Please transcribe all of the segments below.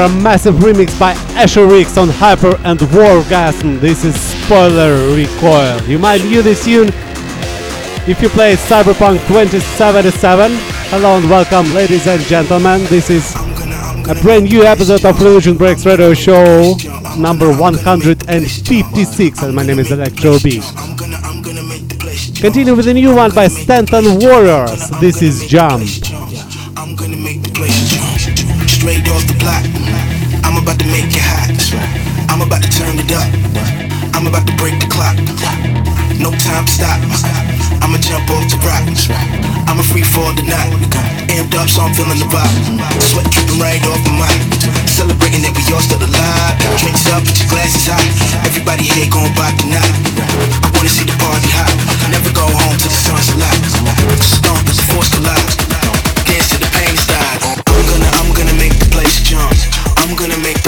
a massive remix by Asherix on Hyper and Wargasm. This is Spoiler Recoil. You might view this tune if you play Cyberpunk 2077. Hello and welcome, ladies and gentlemen. This is a brand new episode of Religion Breaks Radio Show number 156, and my name is ElectroBiT. Continue with a new one by Stanton Warriors. This is Jump straight off the. it up. I'm about to break the clock. No time stop. I'ma jump off the rock. I'ma free fall tonight. Amped up, so I'm feeling the vibe. Sweat dripping right off my mind. Celebrating that we all still alive. Drinks up, put your glasses high. Everybody here going by tonight. I wanna see the party hot. I never go home till the sun's alive. Stomp as the force collide. Dance to the pain style. I'm gonna, I'm gonna make the place jump. I'm gonna make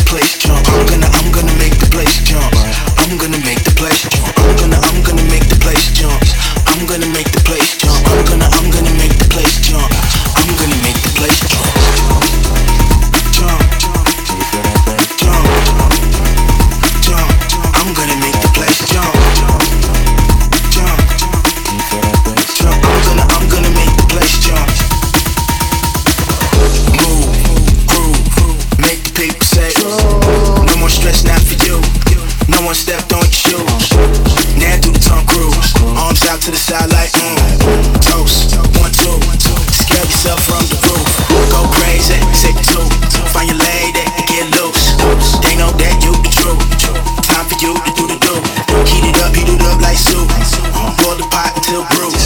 still broke.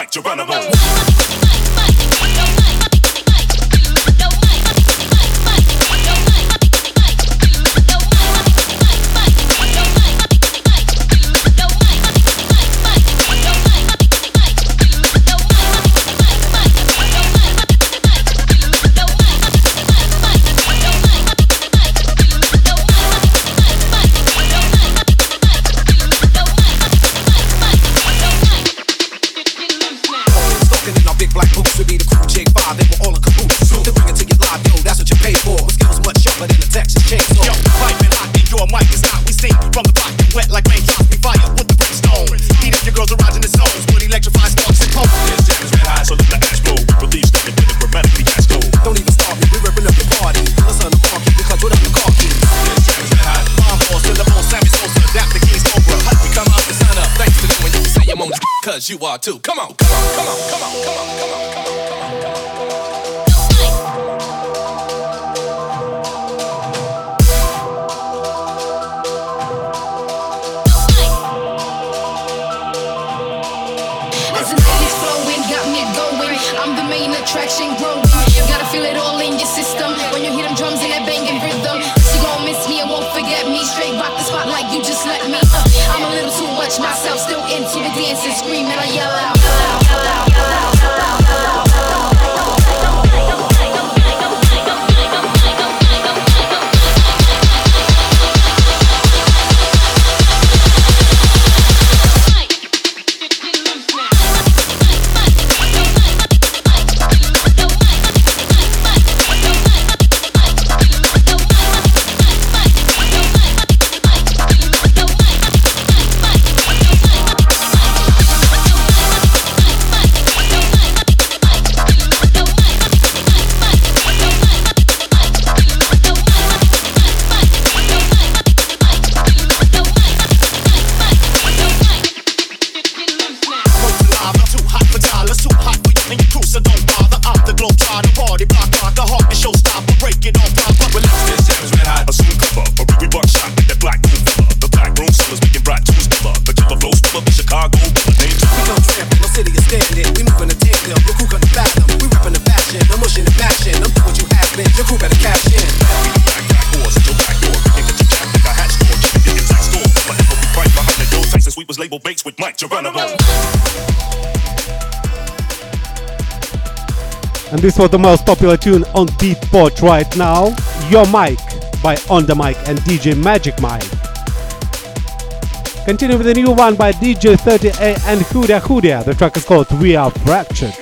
like Geronimo. And this was the most popular tune on Beatport right now, Your Mic by On The Mic and DJ Magic Mike. Continue with a new one by DJ 30A and Huda Huda. The track is called We Are Fractured.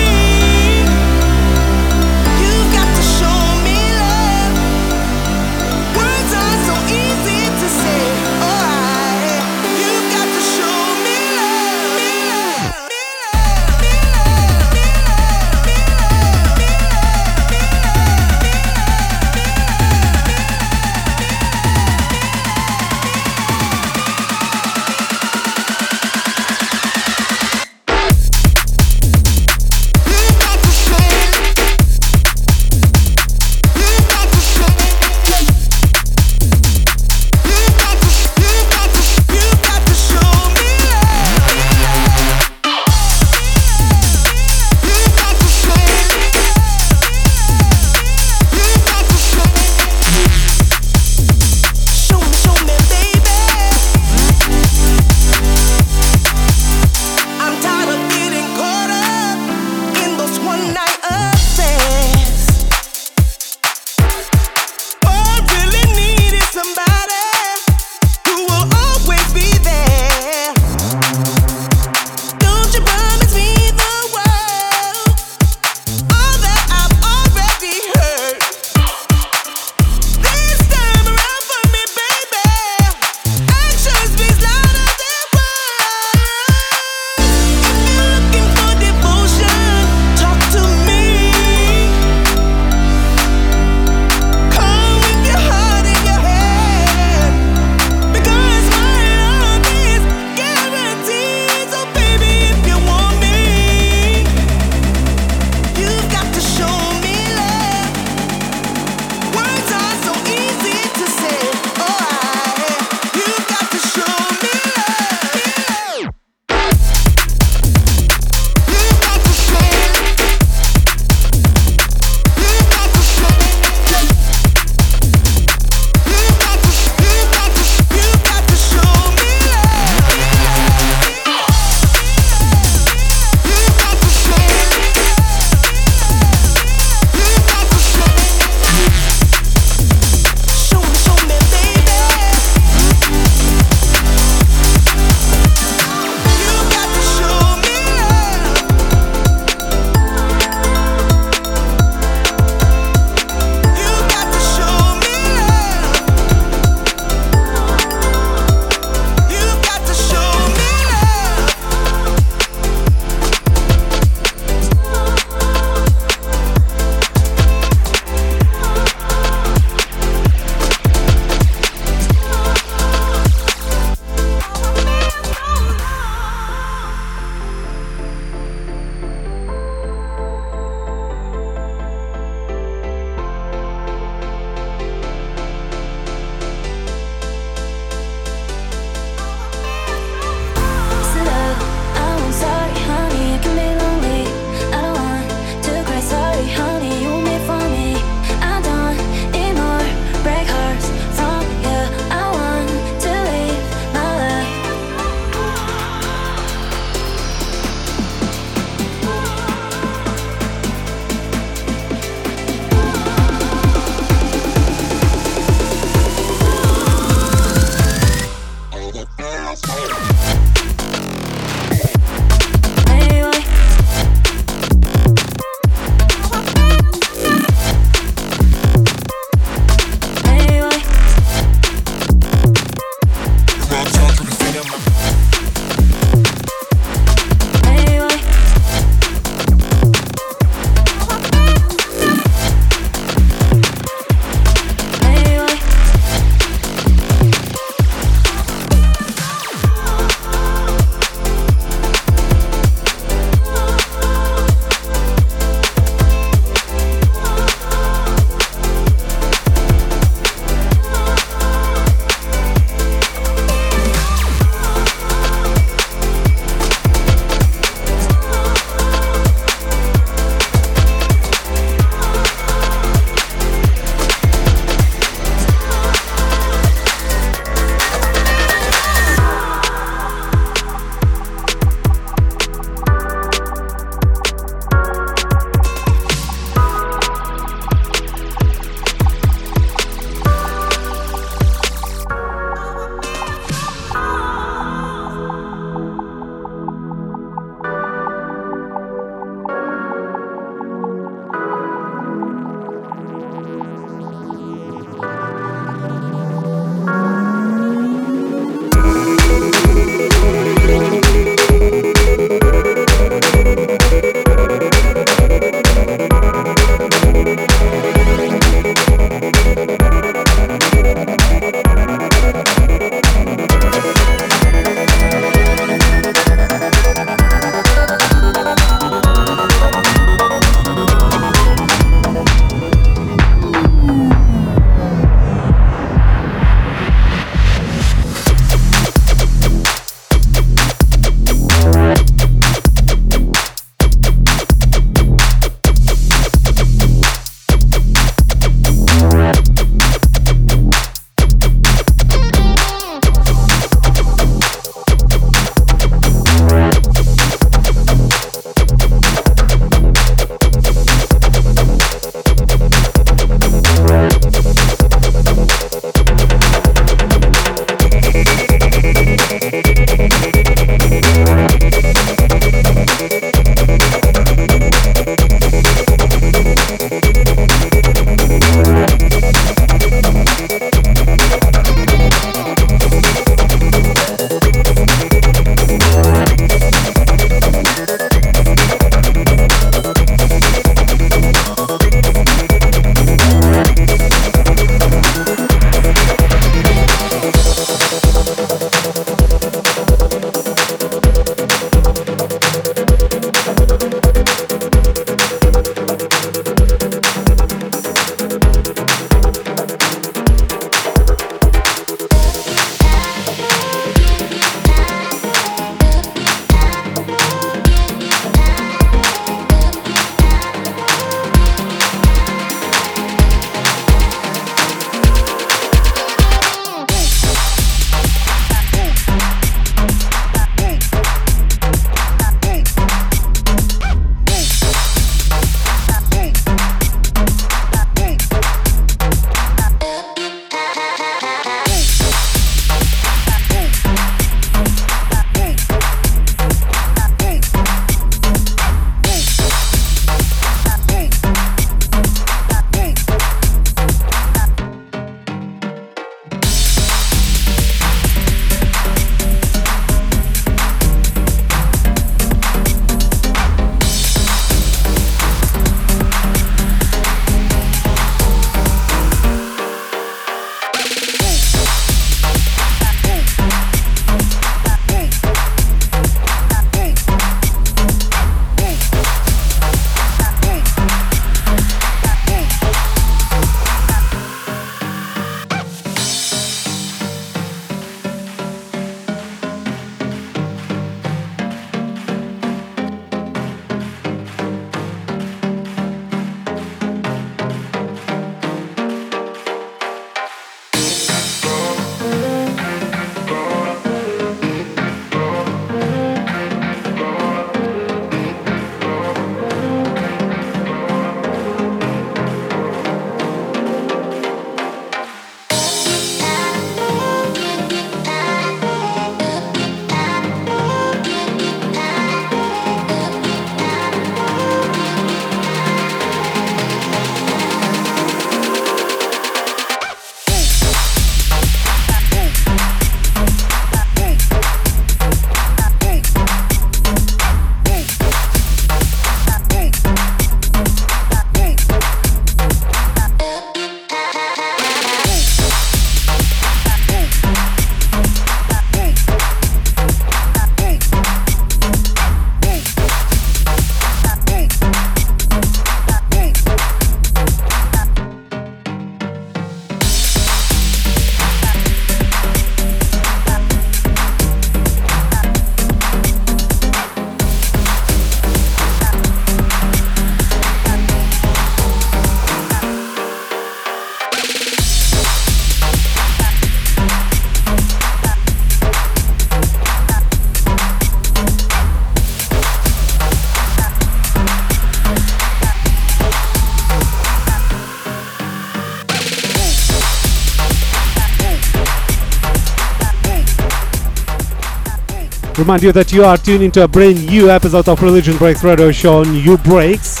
Remind you that you are tuned into a brand new episode of Religion Breaks Radio Show on Nubreaks.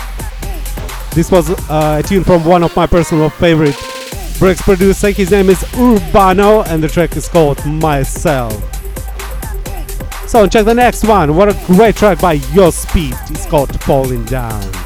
This was uh, a tune from one of my personal favorite breaks producer. His name is Urbano and the track is called Myself. So check the next one. What a great track by Your Speed. It's called Falling Down.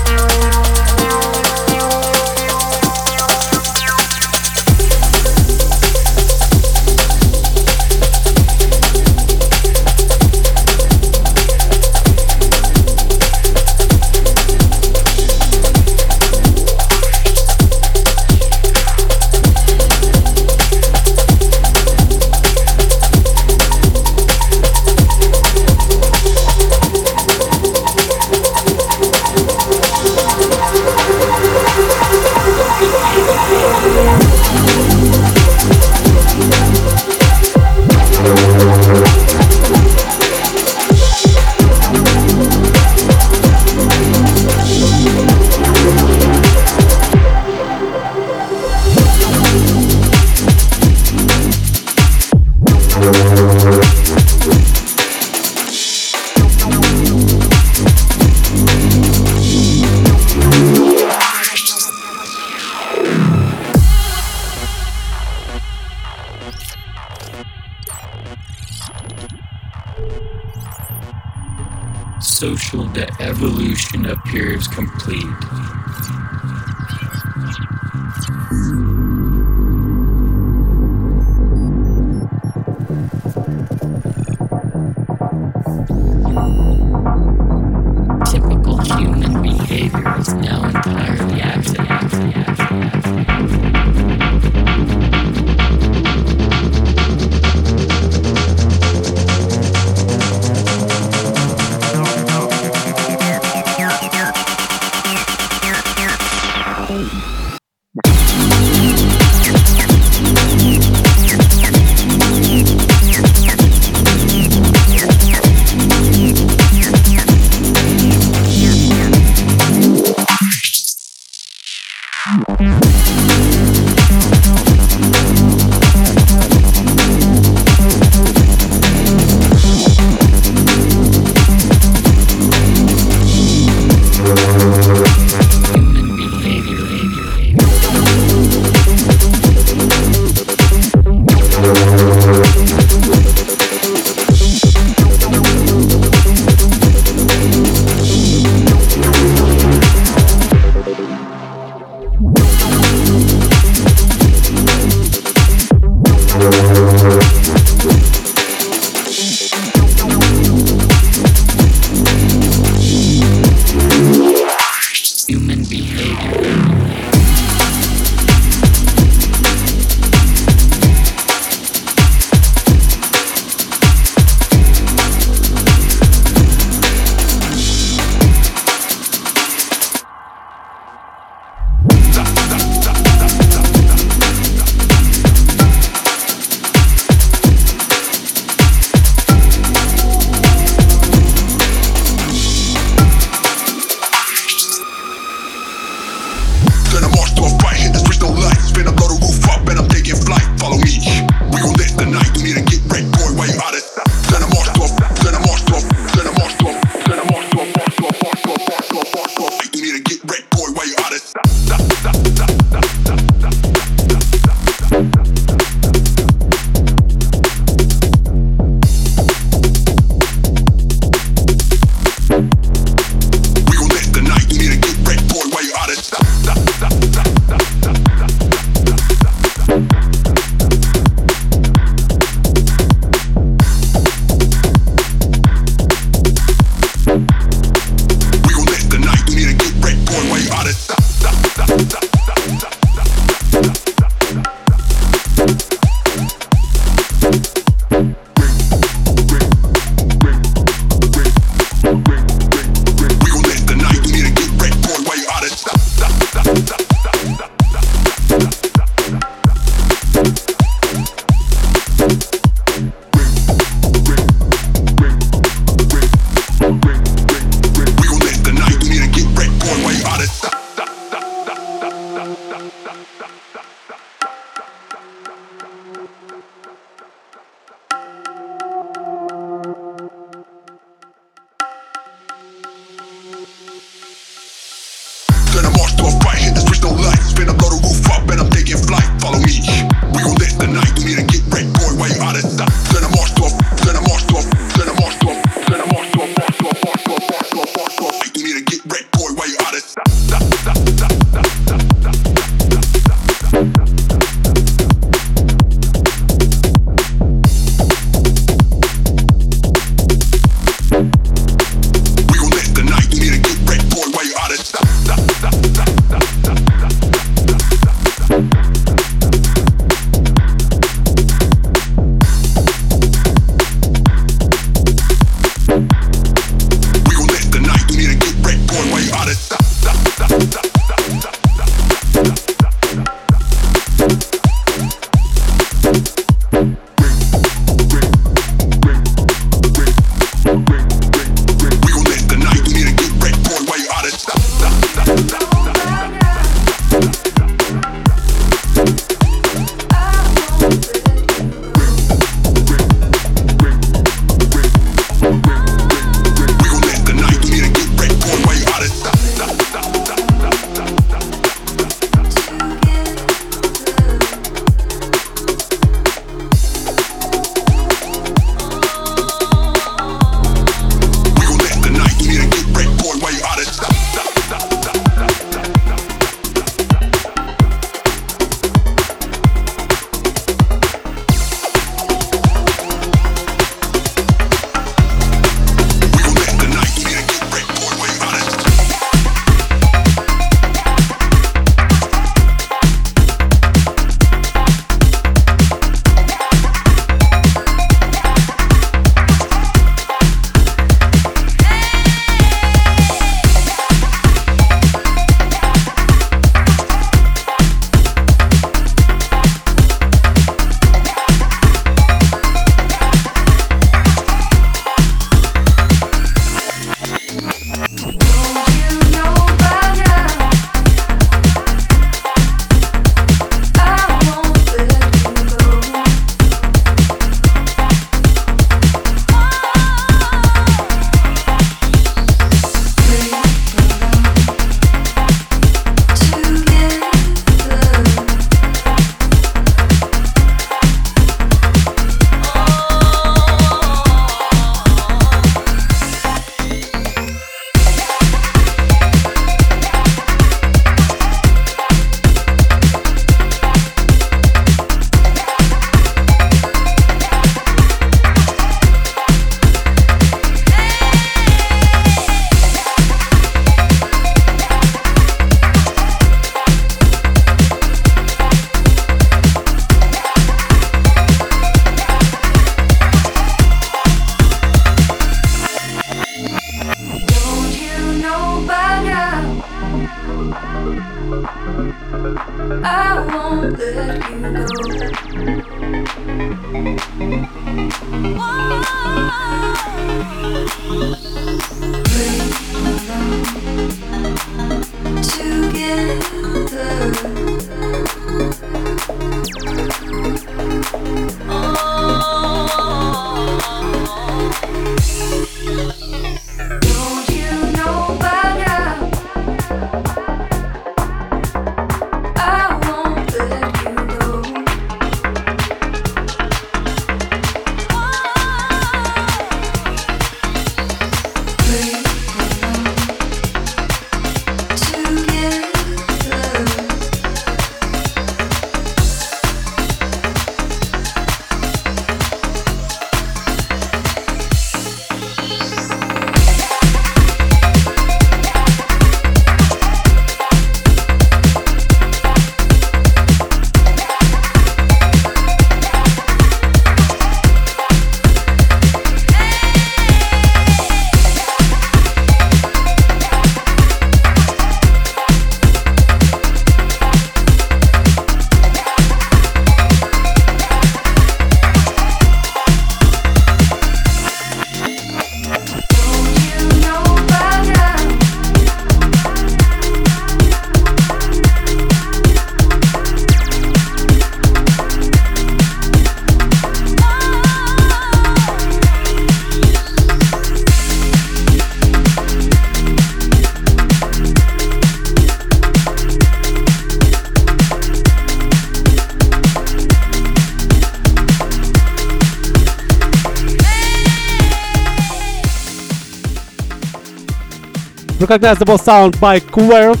Recognizable sound by Quirk.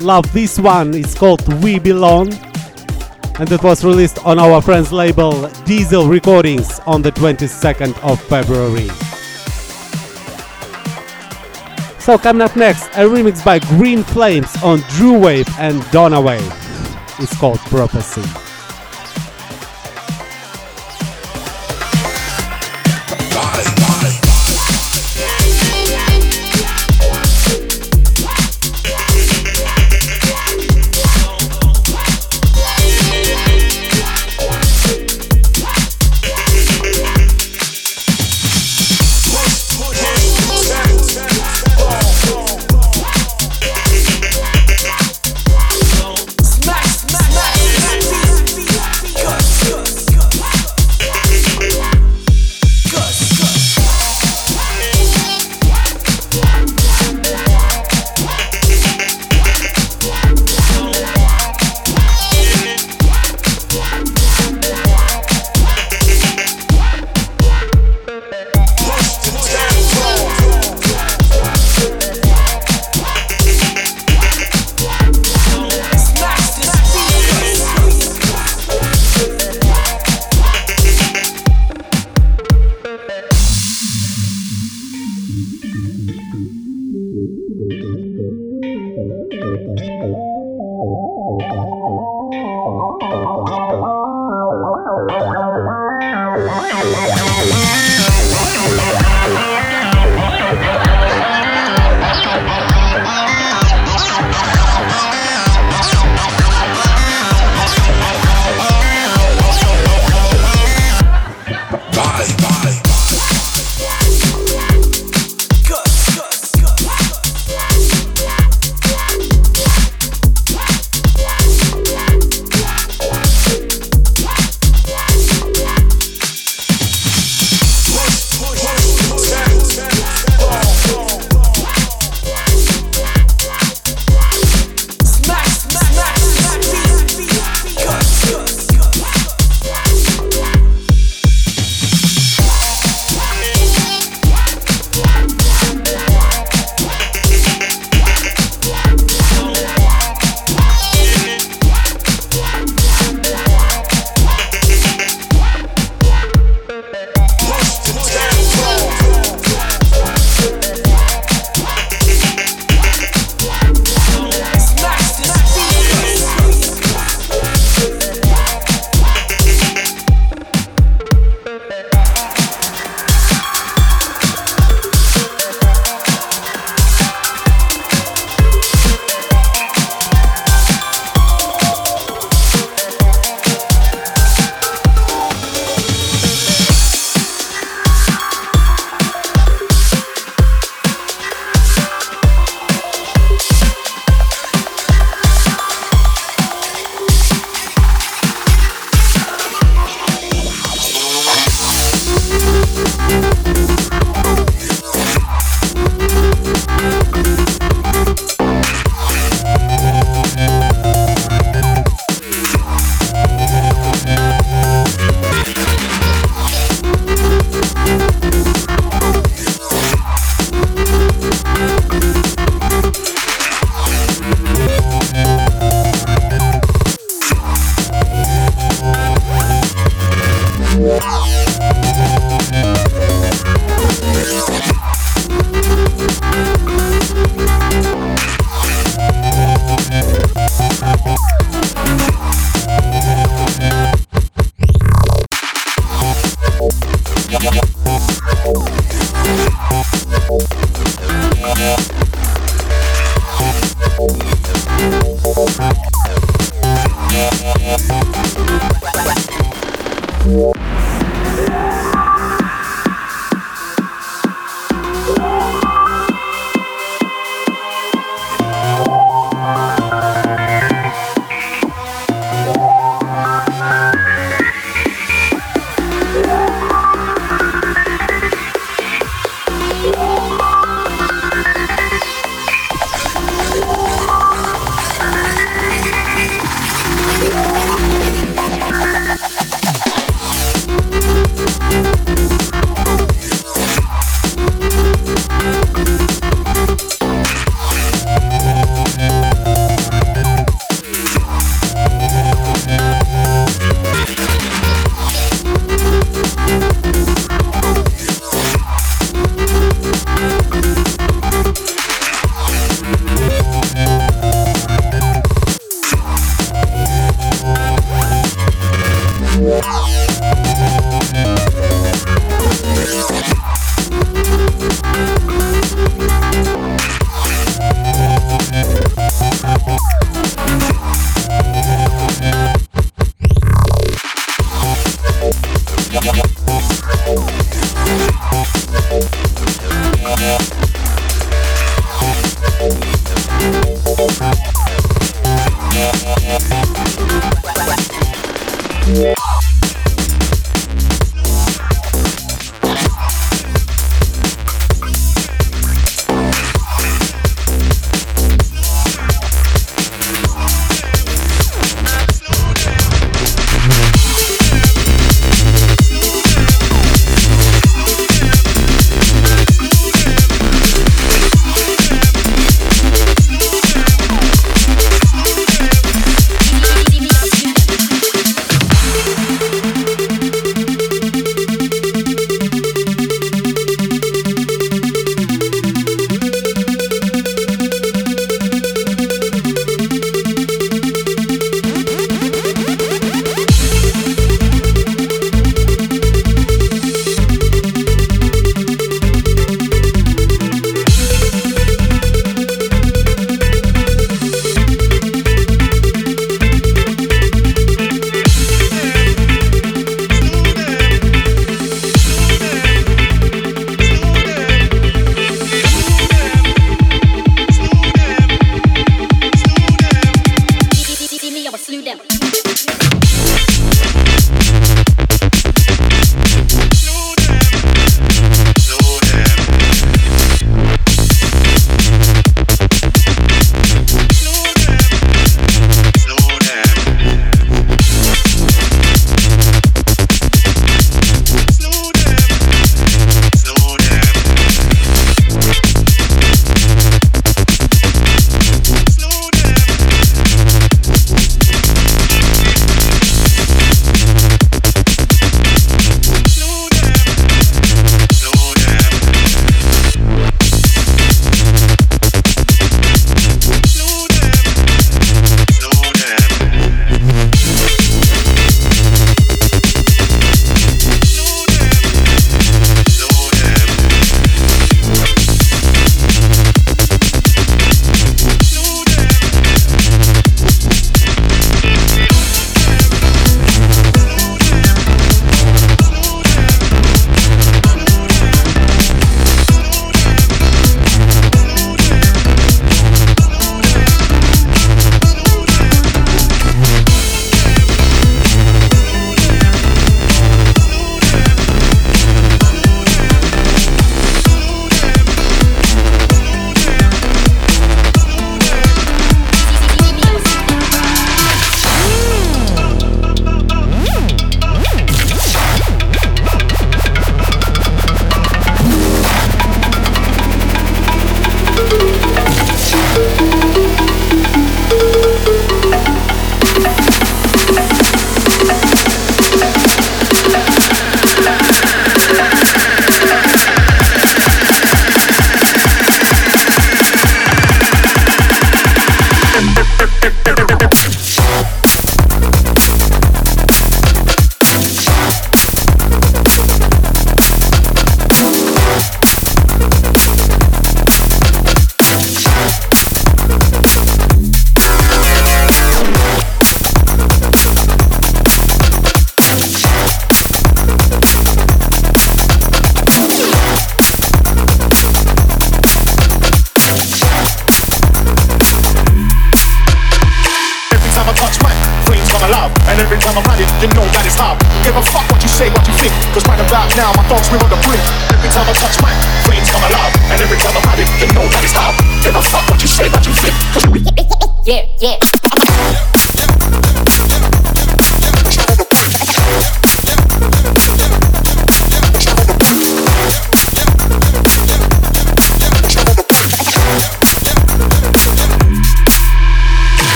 Love this one. It's called We Belong. And it was released on our friend's label Diesel Recordings on the 22nd of February. So coming up next, a remix by Green Flames on Drew Wave and Donna Wave. It's called Prophecy. Yeah.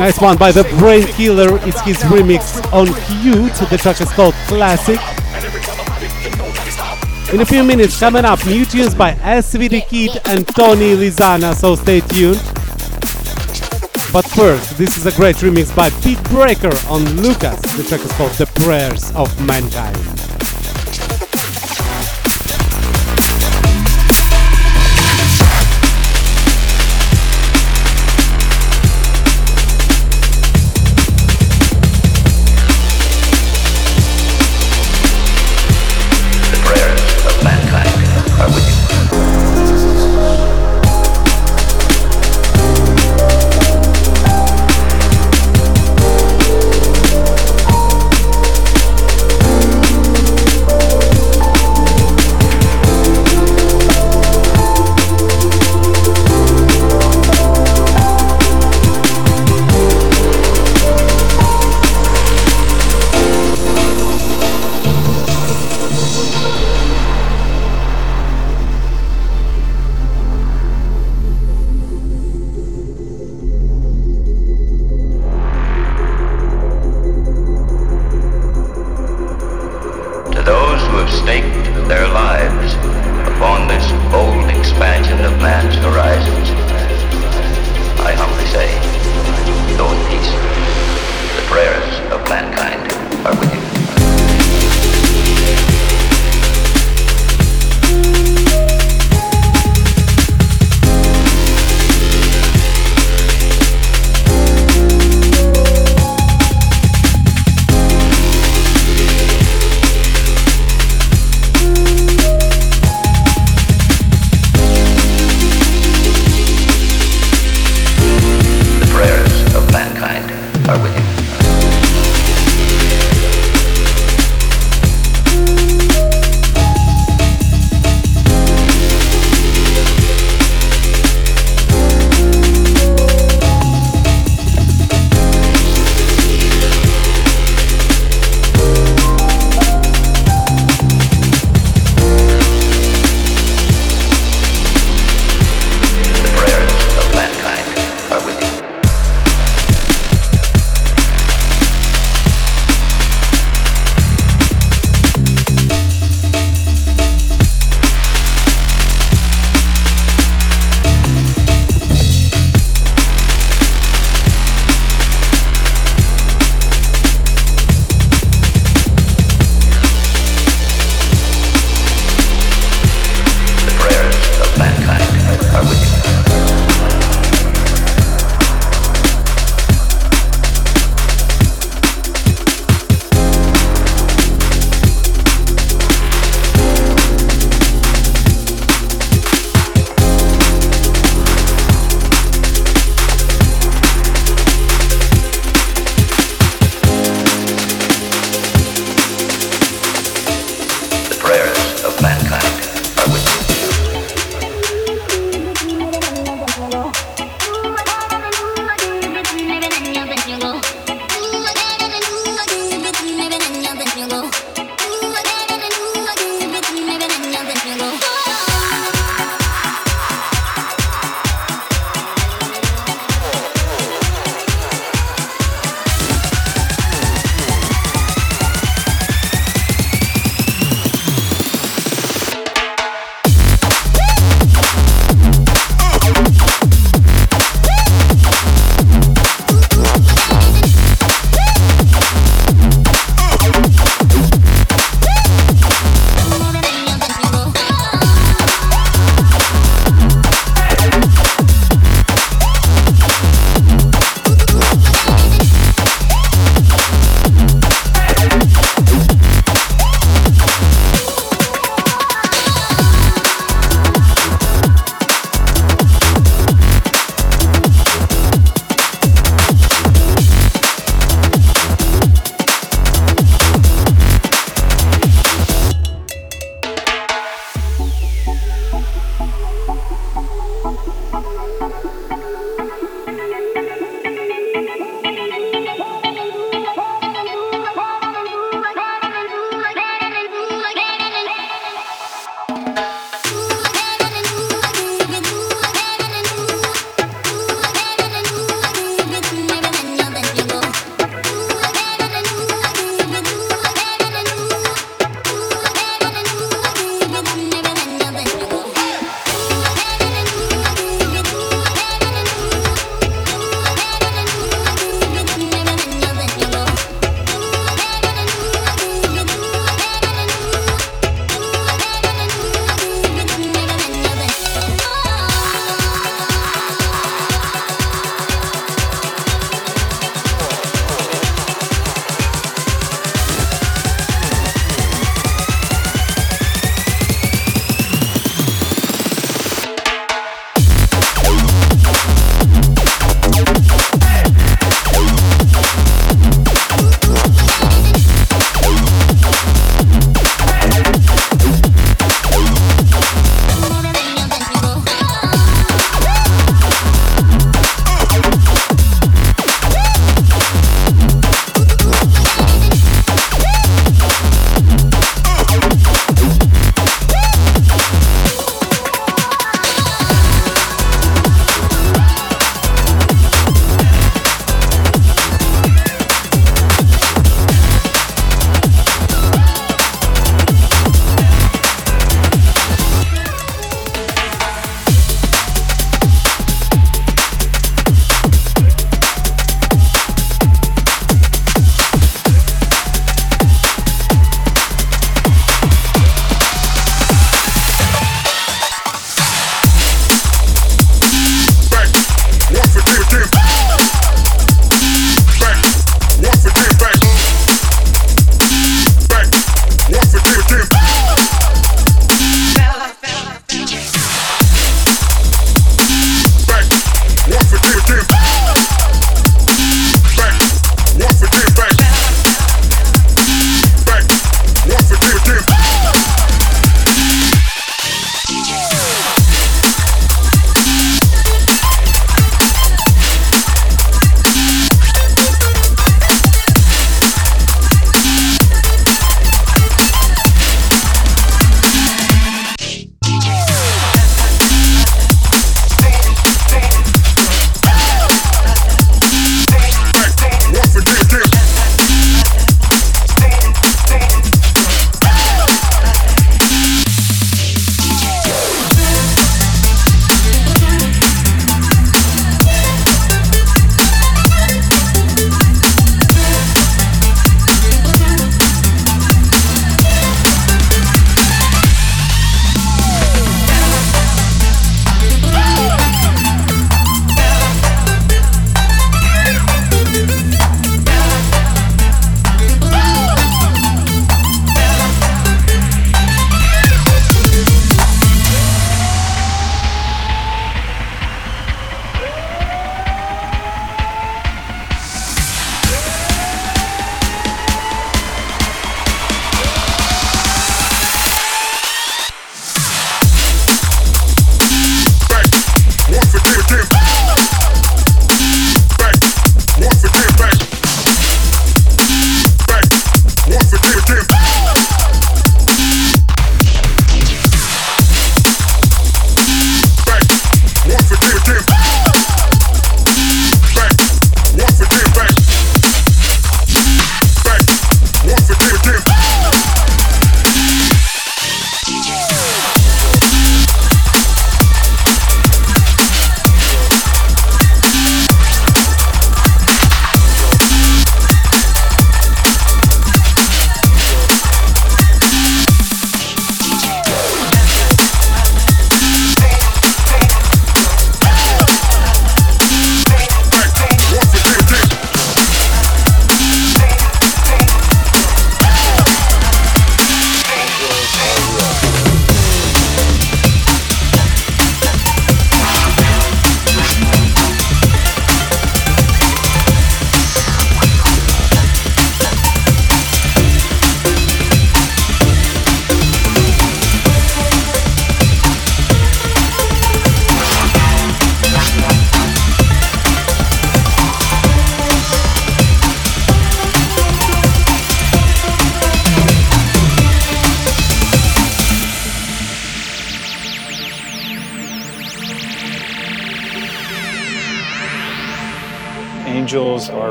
Nice one by the Brain Killer. It's his remix on Cute. The track is called Classic. In a few minutes, coming up, new tunes by SVD Kid and Tony Lizana, so stay tuned. But first, this is a great remix by Pete Breaker on Lucas. The track is called The Prayers of Mankind.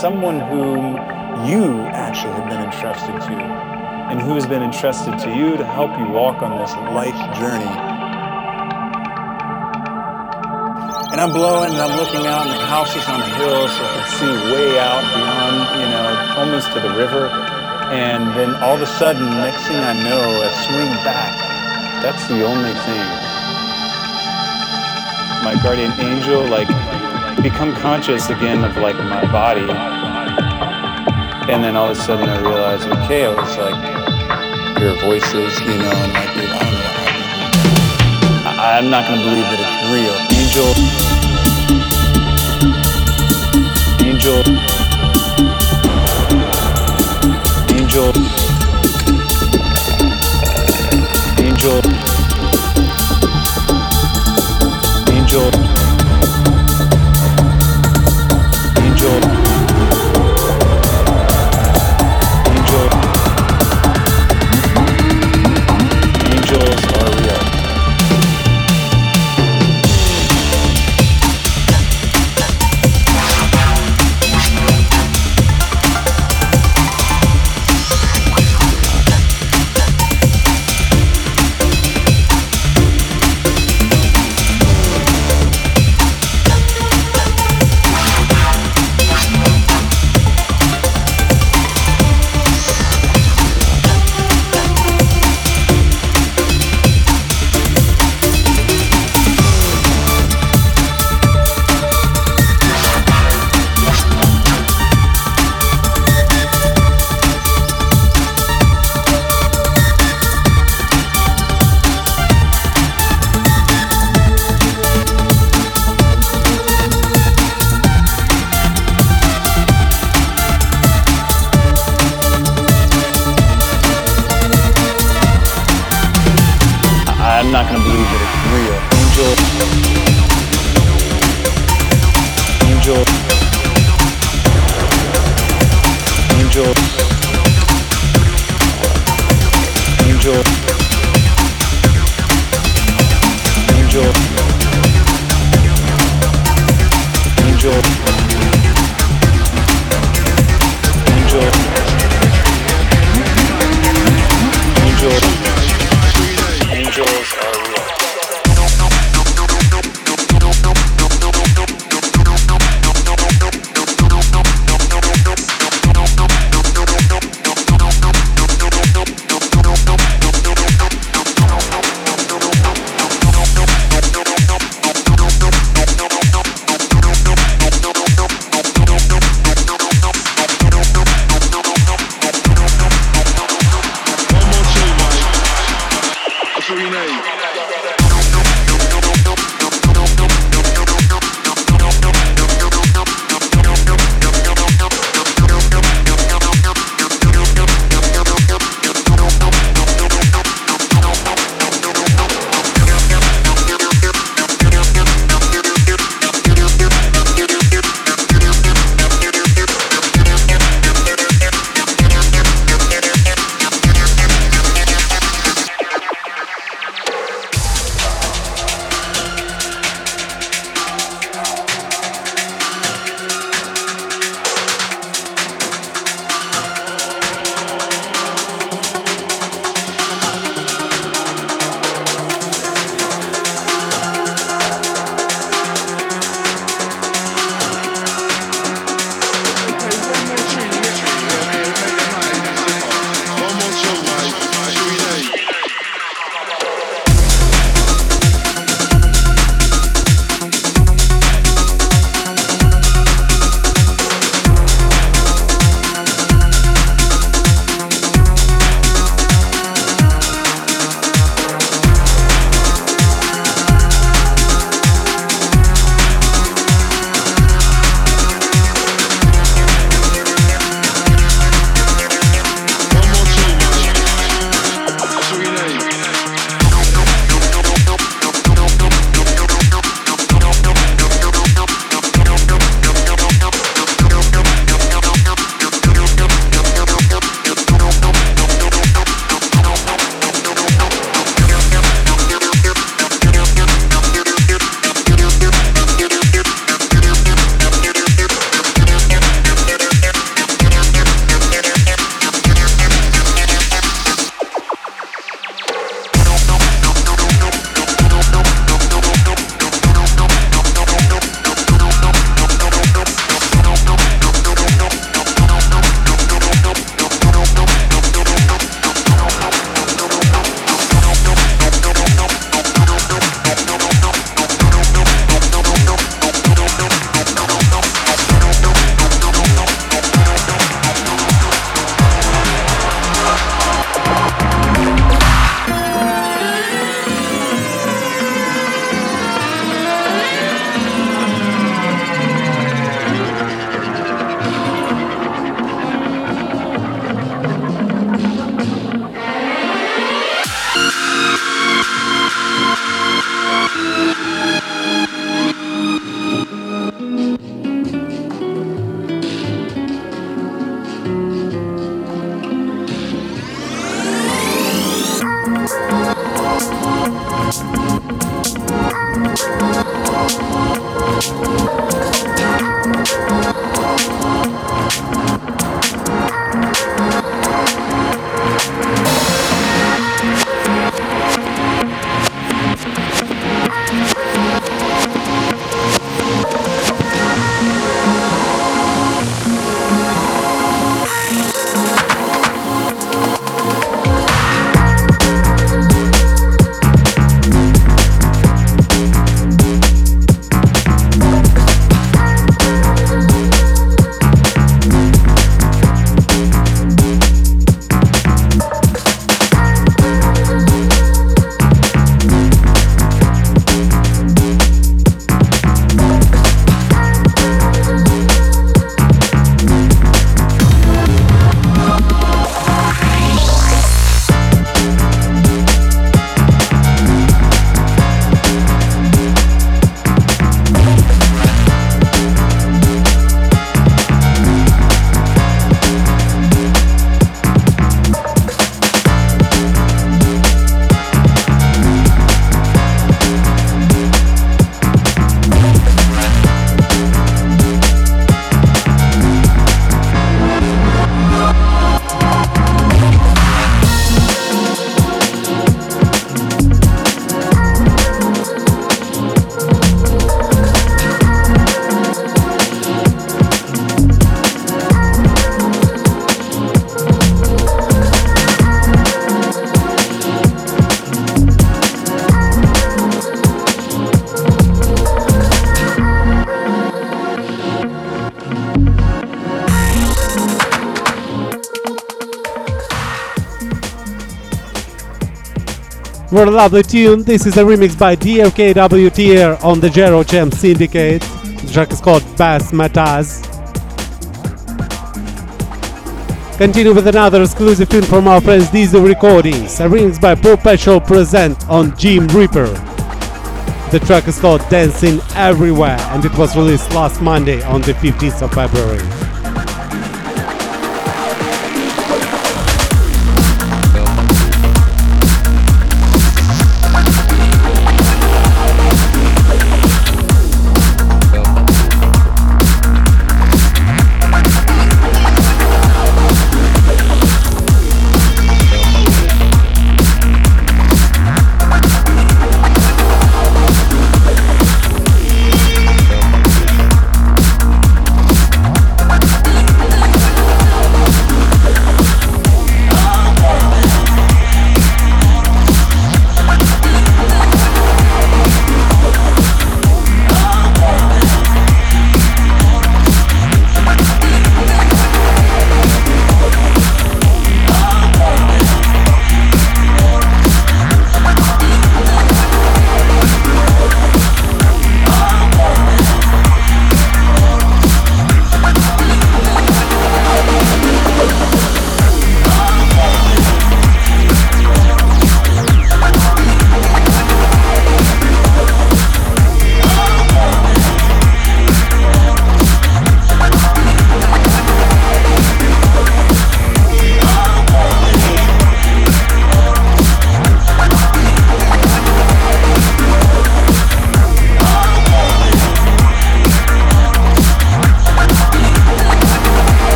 Someone whom you actually have been entrusted to, and who has been entrusted to you to help you walk on this life journey. And I'm blowing and I'm looking out, and the house is on a hill, so I can see way out beyond, you know, almost to the river. And then all of a sudden, next thing I know, I swing back. That's the only thing. My guardian angel, like, become conscious again of like my body. And then all of a sudden I realized, okay, I was like, hear voices, you know, and like, I don't know I'm not gonna believe that it's real. Angel. Angel. Angel. What a lovely tune. This is a remix by DRKWTR on the Jero Jam Syndicate. The track is called Bass Mataz. Continue with another exclusive tune from our friends Diesel Recordings. A remix by Perpetual Present on Jim Reaper. The track is called Dancing Everywhere and it was released last Monday on the 15th of February.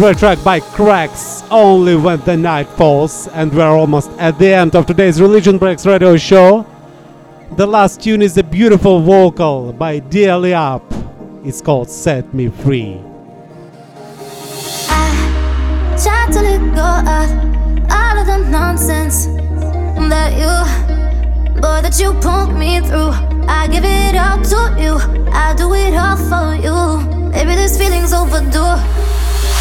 were tracked by cracks only when the night falls, and we're almost at the end of today's Religion Breaks radio show. The last tune is a beautiful vocal by Dearly Up. It's called Set Me Free. I tried to let go of all of the nonsense that you, boy, that you pulled me through. I give it all to you, I do it all for you. Maybe this feeling's overdue.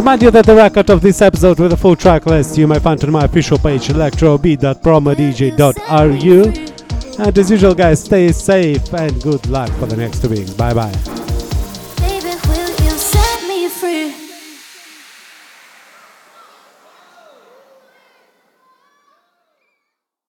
Remind you that the record of this episode with a full track list you may find on my official page electrobeat.promodj.ru. And as usual, guys, stay safe and good luck for the next two weeks. Bye bye.